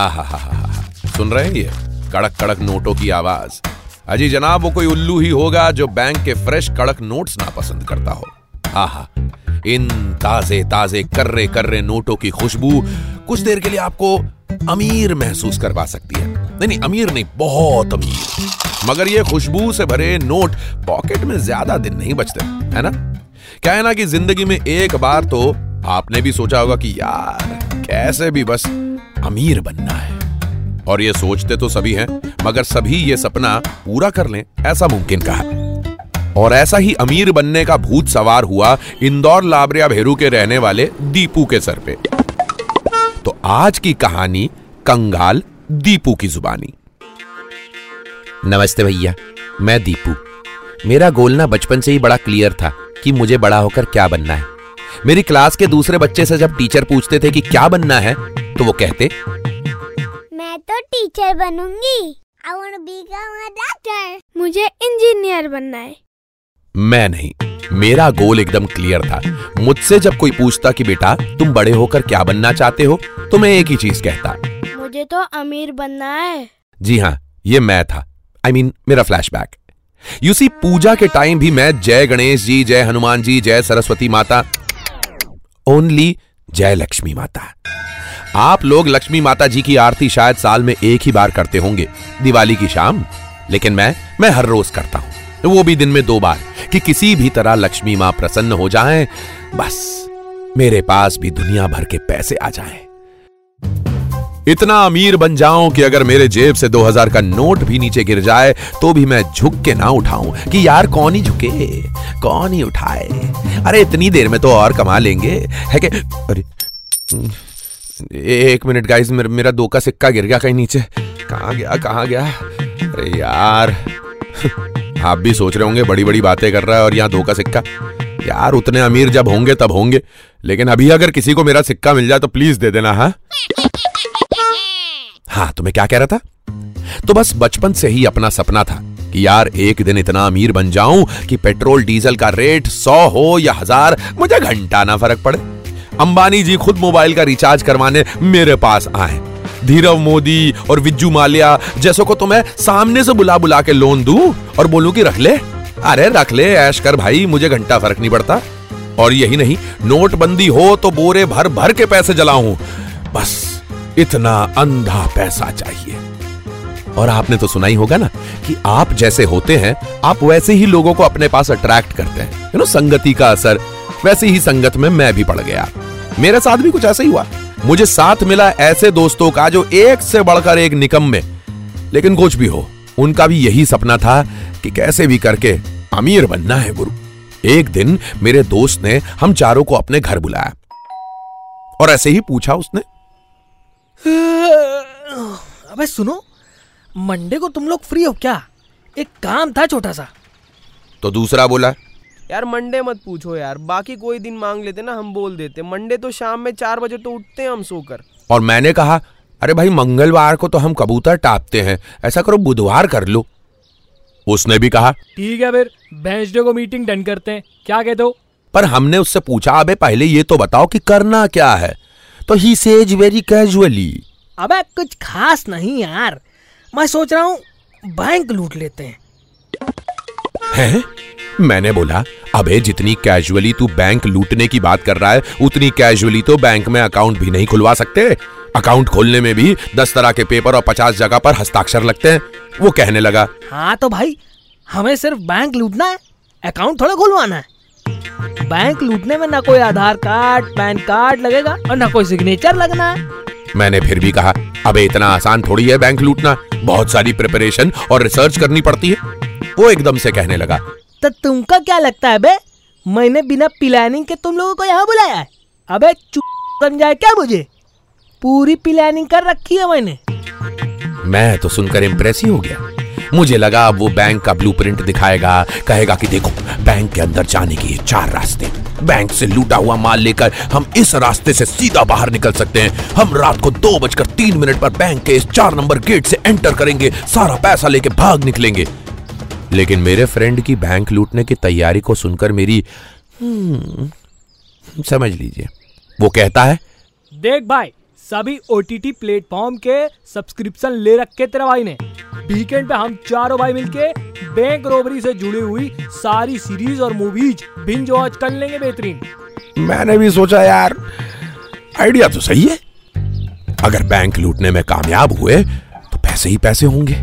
हा हा हा हा सुन रहे हैं ये? कड़क कड़क नोटों की आवाज़। अजी जनाब, वो कोई उल्लू ही होगा जो बैंक के फ्रेश कड़क नोट्स ना पसंद करता हो। आहा, इन ताजे ताजे कर्रे कर्रे नोटों की खुशबू कुछ देर के लिए आपको अमीर महसूस करवा सकती है। नहीं नहीं, अमीर नहीं, बहुत अमीर। मगर ये खुशबू से भरे नोट पॉकेट में ज़्यादा दिन नहीं बचते, है ना? क्या है ना कि ज़िंदगी में एक बार तो आपने भी सोचा होगा कि यार कैसे भी बस अमीर बनना है। और ये सोचते तो सभी हैं, मगर सभी ये सपना पूरा कर लें, ऐसा मुमकिन कहा। और ऐसा ही अमीर बनने का भूत सवार हुआ इंदौर लाबरिया भेरू के रहने वाले दीपू के सर पे। तो आज की कहानी, कंगाल दीपू की जुबानी। नमस्ते भैया, मैं दीपू। मेरा गोल ना बचपन से ही बड़ा क्लियर था कि मुझे बड़ा होकर क्या बनना है। मेरी क्लास के दूसरे बच्चे से जब टीचर पूछते थे कि क्या बनना है तो वो कहते मैं तो टीचर बनूँगी। डॉक्टर मुझे इंजीनियर बनना है। मैं नहीं मेरा गोल एकदम क्लियर था। मुझसे जब कोई पूछता कि बेटा तुम बड़े होकर क्या बनना चाहते हो तो मैं एक ही चीज़ कहता। मुझे तो अमीर बनना है। जी हाँ ये मैं था। आई I मीन mean, मेरा फ्लैशबैक यू सी पूजा के टाइम भी मैं जय गणेश जी जय हनुमान जी जय सरस्वती माता ओनली जय लक्ष्मी माता। आप लोग लक्ष्मी माता जी की आरती शायद साल में एक ही बार करते होंगे, दिवाली की शाम। लेकिन मैं मैं हर रोज करता हूँ। वो भी दिन में दो बार, कि किसी भी तरह लक्ष्मी माँ प्रसन्न हो जाएँ, बस, मेरे पास भी दुनिया भर के पैसे आ जाएँ। इतना अमीर बन जाऊँ कि अगर मेरे जेब से 2000 का नोट भी नीचे गिर जाए तो भी मैं झुक के ना उठाऊं। कि यार कौन ही झुके? कौन ही उठाए? अरे इतनी देर में तो और कमा लेंगे। है कि अरे एक मिनट गाइस मेरा, मेरा दो का सिक्का गिर गया कहीं नीचे। कहाँ गया कहाँ गया? अरे यार आप भी सोच रहे होंगे बड़ी बड़ी बातें कर रहा है और यहाँ दो का सिक्का। यार उतने अमीर जब होंगे तब होंगे। लेकिन अभी अगर किसी को मेरा सिक्का मिल जाए तो प्लीज़ दे देना हाँ? हाँ तो मैं क्या कह रहा था? तो बस बचपन से ही अपना सपना था कि यार, एक दिन इतना अमीर बन जाऊँ कि पेट्रोल, डीजल का रेट सौ हो या हज़ार, मुझे घंटा ना फ़र्क पड़े। अंबानी जी खुद मोबाइल का रिचार्ज करवाने मेरे पास आए। धीरव मोदी और विज्जू माल्या जैसों को तो मैं सामने से बुला बुला के लोन दू और बोलूँ कि रख ले। अरे, रख ले, ऐश कर भाई, मुझे घंटा फ़र्क नहीं पड़ता। और यही नहीं, नोटबंदी हो तो बोरे भर भर के पैसे जलाऊं। बस। इतना अंधा पैसा चाहिए। और आपने तो सुना ही होगा ना कि आप जैसे होते हैं, आप वैसे ही लोगों को अपने पास अट्रैक्ट करते हैं। यू नो संगति का असर, वैसे ही संगत में मैं भी पड़ गया। मेरे साथ भी कुछ ऐसा ही हुआ। मुझे साथ मिला ऐसे दोस्तों का जो एक से बढ़कर एक निकम में। लेकिन कुछ भी हो, उनका भी यही सपना था कि कैसे भी करके अमीर बनना है गुरु। एक दिन मेरे दोस्त ने हम चारों को अपने घर बुलाया। और ऐसे ही पूछा उसने अबे सुनो। मंडे को तुम लोग फ्री हो क्या? एक काम था छोटा सा। तो दूसरा बोला। यार मंडे मत पूछो यार। बाकी कोई दिन मांग लेते ना हम बोल देते। मंडे तो शाम में चार बजे तो उठते हैं हम सोकर। और मैंने कहा अरे भाई मंगलवार को तो हम कबूतर टापते हैं। ऐसा करो बुधवार कर लो। उसने भी कहा। ठीक है फिर वेंसडे को मीटिंग डन करते हैं। क्या कहते हो पर हमने उससे पूछा अबे पहले ये तो बताओ कि करना क्या है? तो ही सेज वेरी कैजुअली अबे कुछ खास नहीं यार। मैं सोच रहा हूँ बैंक लूट लेते हैं। हैं? मैंने बोला अबे जितनी कैजुअली तू बैंक लूटने की बात कर रहा है उतनी कैजुअली तो बैंक में अकाउंट भी नहीं खुलवा सकते। अकाउंट खोलने में भी दस तरह के पेपर और पचास जगह पर हस्ताक्षर लगते हैं। वो कहने लगा हाँ तो भाई हमें सिर्फ़ बैंक लूटना है अकाउंट थोड़ा खुलवाना है। बैंक लूटने में ना कोई आधार कार्ड पैन कार्ड लगेगा और ना कोई सिग्नेचर लगना है। मैंने फिर भी कहा अबे इतना आसान थोड़ी है बैंक लूटना। बहुत सारी प्रिपरेशन और रिसर्च करनी पड़ती है। वो एकदम से कहने लगा। तो तुमका क्या लगता है बे? मैंने बिना प्लानिंग के तुम लोगों को यहाँ बुलाया है। अबे समझाए क्या मुझे? पूरी प्लानिंग कर रखी है मैंने। मैं तो सुनकर इम्प्रेस ही हो गया। मुझे लगा वो बैंक का ब्लूप्रिंट दिखाएगा कहेगा कि देखो बैंक के अंदर जाने के चार रास्ते। बैंक से लूटा हुआ माल लेकर हम इस रास्ते से सीधा बाहर निकल सकते हैं। हम रात को दो बजकर तीन मिनट पर बैंक के इस चार नंबर गेट से एंटर करेंगे सारा पैसा लेके भाग निकलेंगे। लेकिन मेरे फ्रेंड की बैंक लूटने की तैयारी को सुनकर मेरी हम्म, समझ लीजिए। वो कहता है देख भाई सभी ओटीटी प्लेटफॉर्म के सब्सक्रिप्शन ले रखे तेरे भाई ने। वीकेंड पे हम चारों भाई मिलके बैंक रोबरी से जुड़ी हुई सारी सीरीज़ और मूवीज़ बिंज वॉच कर लेंगे बेहतरीन। मैंने भी सोचा यार आइडिया तो सही है। अगर बैंक लूटने में कामयाब हुए तो पैसे ही पैसे होंगे।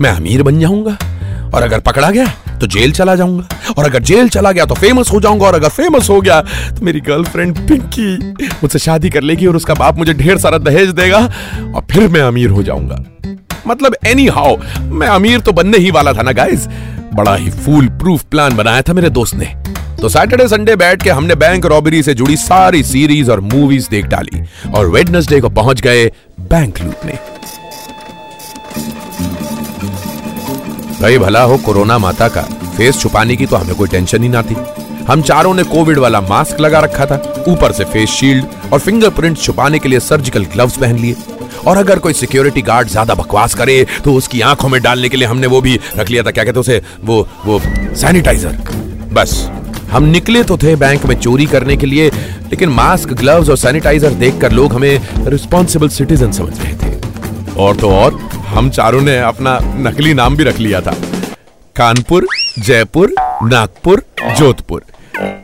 मैं अमीर बन जाऊँगा। और अगर पकड़ा गया तो जेल चला जाऊँगा। और अगर जेल चला गया तो फ़ेमस हो जाऊँगा। और अगर फ़ेमस हो गया तो मेरी गर्लफ्रेंड पिंकी मुझसे शादी कर लेगी और उसका बाप मुझे ढेर सारा दहेज देगा। और फिर मैं अमीर हो जाऊँगा। मतलब एनी हाउ मैं अमीर तो बनने ही वाला था ना गाइस बड़ा ही फूल प्रूफ प्लान बनाया था मेरे दोस्त ने. तो सैटरडे संडे बैठ के हमने बैंक रॉबरी से जुड़ी सारी सीरीज़ और मूवीज़ देख डाली और वेडनेसडे को पहुँच गए बैंक लूटने भाई, भला हो कोरोना माता का फेस छुपाने की तो हमें कोई टेंशन ही ना थी. हम चारों ने कोविड वाला मास्क लगा रखा था, ऊपर से फेस शील्ड और फिंगरप्रिंट छुपाने के लिए सर्जिकल ग्लव्स पहन लिए. और अगर कोई सिक्योरिटी गार्ड ज़्यादा बकवास करे तो उसकी आँखों में डालने के लिए हमने वो भी रख लिया था। क्या कहते उसे? वो वो सैनिटाइजर बस। हम निकले तो थे बैंक में चोरी करने के लिए, लेकिन मास्क ग्लव्स और सैनिटाइजर देखकर लोग हमें रिस्पॉन्सिबल सिटीजन समझ रहे थे। और तो और, हम चारों ने अपना नकली नाम भी रख लिया था। कानपुर, जयपुर, नागपुर, जोधपुर।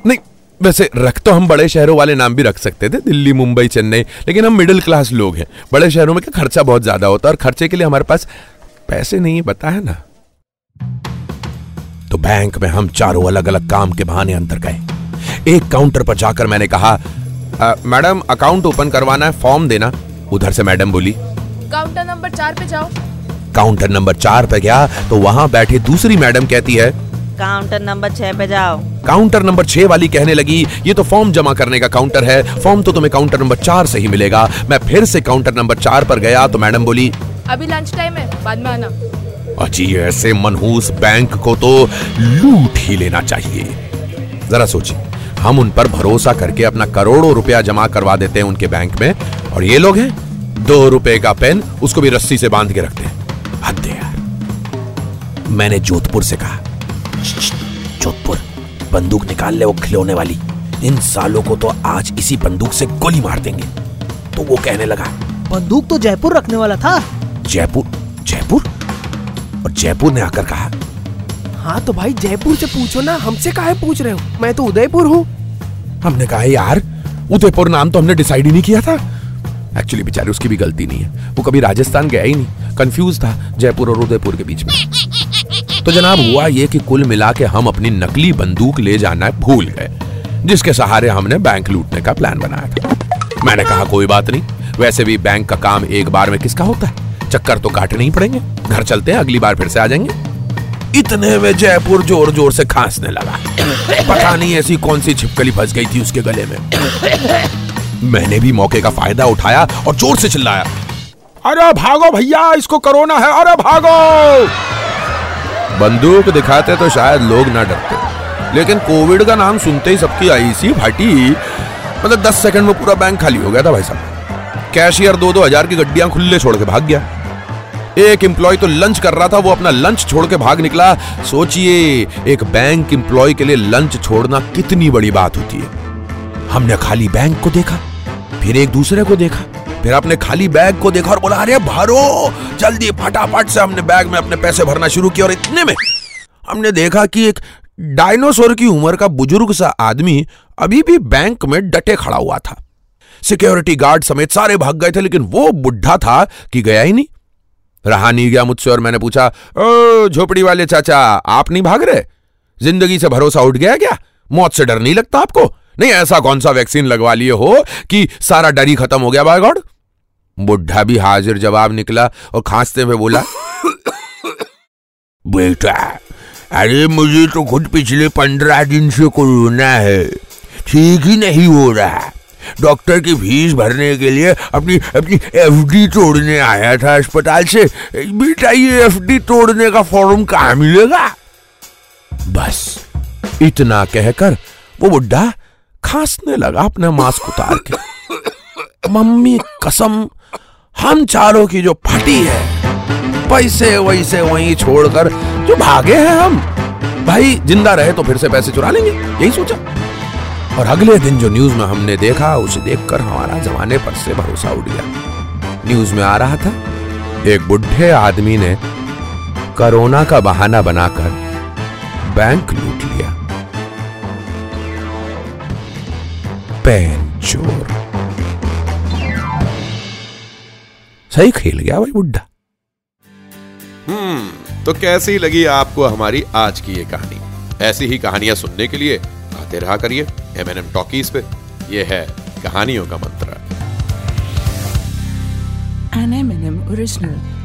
नहीं वैसे रख तो हम बड़े शहरों वाले नाम भी रख सकते थे दिल्ली मुंबई चेन्नई लेकिन हम मिडिल क्लास लोग हैं। बड़े शहरों में क्या खर्चा बहुत ज़्यादा होता है और खर्चे के लिए हमारे पास पैसे नहीं है बता है ना? तो बैंक में हम चारों अलग अलग काम के बहाने अंतर गए। एक काउंटर पर जाकर मैंने कहा मैडम अकाउंट ओपन करवाना है फॉर्म देना। उधर से मैडम बोली काउंटर नंबर चार पे जाओ। काउंटर नंबर चार पे गया तो वहाँ बैठी दूसरी मैडम कहती है काउंटर नंबर छह पे जाओ। काउंटर नंबर छह वाली कहने लगी ये तो फॉर्म जमा करने का काउंटर है फॉर्म तो तुम्हें काउंटर नंबर चार से ही मिलेगा। मैं फिर से काउंटर नंबर चार पर गया तो मैडम बोली अभी लंच टाइम है बाद में आना। अजी ऐसे मनहूस बैंक को तो लूट ही लेना चाहिए। जरा सोचिए हम उन पर भरोसा करके अपना करोड़ों रुपया जमा करवा देते हैं उनके बैंक में और ये लोग हैं दो रुपए का पेन उसको भी रस्सी से बाँध के रखते हैं। हद यार। मैंने जोधपुर से कहा "श्श्श, जोधपुर बंदूक निकाल ले वो खिलौने वाली। इन सालों को तो आज इसी बंदूक से गोली मार देंगे। तो वो कहने लगा बंदूक तो जयपुर रखने वाला था। जयपुर? जयपुर? और जयपुर ने आकर कहा हाँ तो भाई जयपुर से पूछो ना हमसे काहे पूछ रहे हो? मैं तो उदयपुर हूँ। हमने कहा यार उदयपुर नाम तो हमने डिसाइड ही नहीं किया था। एक्चुअली बेचारे उसकी भी गलती नहीं है। वो कभी राजस्थान गया ही नहीं। कंफ्यूज था जयपुर और उदयपुर के बीच में। तो जनाब, हुआ ये कि कुल मिला के हम अपनी नकली बंदूक ले जाना भूल गए, जिसके सहारे हमने बैंक लूटने का प्लान बनाया। था मैंने कहा, कोई बात नहीं, वैसे भी बैंक का काम एक बार में किसका होता है? चक्कर तो काटने ही पड़ेंगे, घर चलते हैं, अगली बार फिर से आ जाएँगे। इतने में जयपुर ज़ोर ज़ोर से खांसने लगा। पता नहीं ऐसी कौन सी छिपकली फंस गई थी उसके गले में। मैंने भी मौके का फ़ायदा उठाया और ज़ोर से चिल्लाया, अरे भागो भैया, इसको कोरोना है, अरे भागो! बंदूक दिखाते तो शायद लोग ना डरते। लेकिन कोविड का नाम सुनते ही सबकी आईसी फटी। मतलब दस सेकंड में पूरा बैंक खाली हो गया था भाई साहब। कैशियर दो दो हज़ार की गड्डियाँ खुले छोड़ के भाग गया। एक एम्प्लॉय तो लंच कर रहा था, वो अपना लंच छोड़ के भाग निकला। सोचिए, एक बैंक एम्प्लॉय के लिए लंच छोड़ना कितनी बड़ी बात होती है। हमने खाली बैंक को देखा, फिर एक दूसरे को देखा। फिर आपने खाली बैग को देखा और बोला, अरे भरो, जल्दी, फटाफट से हमने बैग में अपने पैसे भरना शुरू किया और इतने में हमने देखा कि एक डायनासोर की उम्र का बुज़ुर्ग सा आदमी अभी भी बैंक में डटे खड़ा हुआ था। सिक्योरिटी गार्ड समेत सारे भाग गए थे, लेकिन वो बुढ़ा था कि गया ही नहीं। रहा नहीं गया मुझसे और मैंने पूछा, ओ, झोपड़ी वाले चाचा, आप नहीं भाग रहे? ज़िंदगी से भरोसा उठ गया क्या? मौत से डर नहीं लगता आपको? नहीं, ऐसा कौन सा वैक्सीन लगवा लिए हो कि सारा डर ही खत्म हो गया? By God. बुढ़ा भी हाजिर जवाब निकला और खांसते हुए बोला, बेटा, अरे मुझे तो खुद पिछले पंद्रह दिन से कोरोना है। ठीक ही नहीं हो रहा। डॉक्टर की फ़ीस भरने के लिए अपनी अपनी एफडी तोड़ने आया था अस्पताल से। बेटा, ये एफडी तोड़ने का फॉर्म कहाँ मिलेगा? बस, इतना कहकर वो बुढ़ा खांसने लगा अपना मास्क उतार के। मम्मी, कसम, हम चारों की जो फटी है, पैसे वैसे वहीं छोड़कर, जो भागे हैं हम, भाई, ज़िंदा रहे तो फिर से पैसे चुरा लेंगे, यही सोचा। और अगले दिन जो न्यूज़ में हमने देखा, उसे देखकर हमारा जमाने पर से भरोसा उठ गया। न्यूज़ में आ रहा था, एक बुढ़े आदमी ने कोरोना का बहाना बनाकर बैंक लूट लिया। पैन चोर सही खेल गया भाई बुढ़ा हम्म तो कैसी लगी आपको हमारी आज की ये कहानी? ऐसी ही कहानियाँ सुनने के लिए आते रहा करिए एम एन एम टॉकीज पे। ये है कहानियों का मंत्र। An M&M original.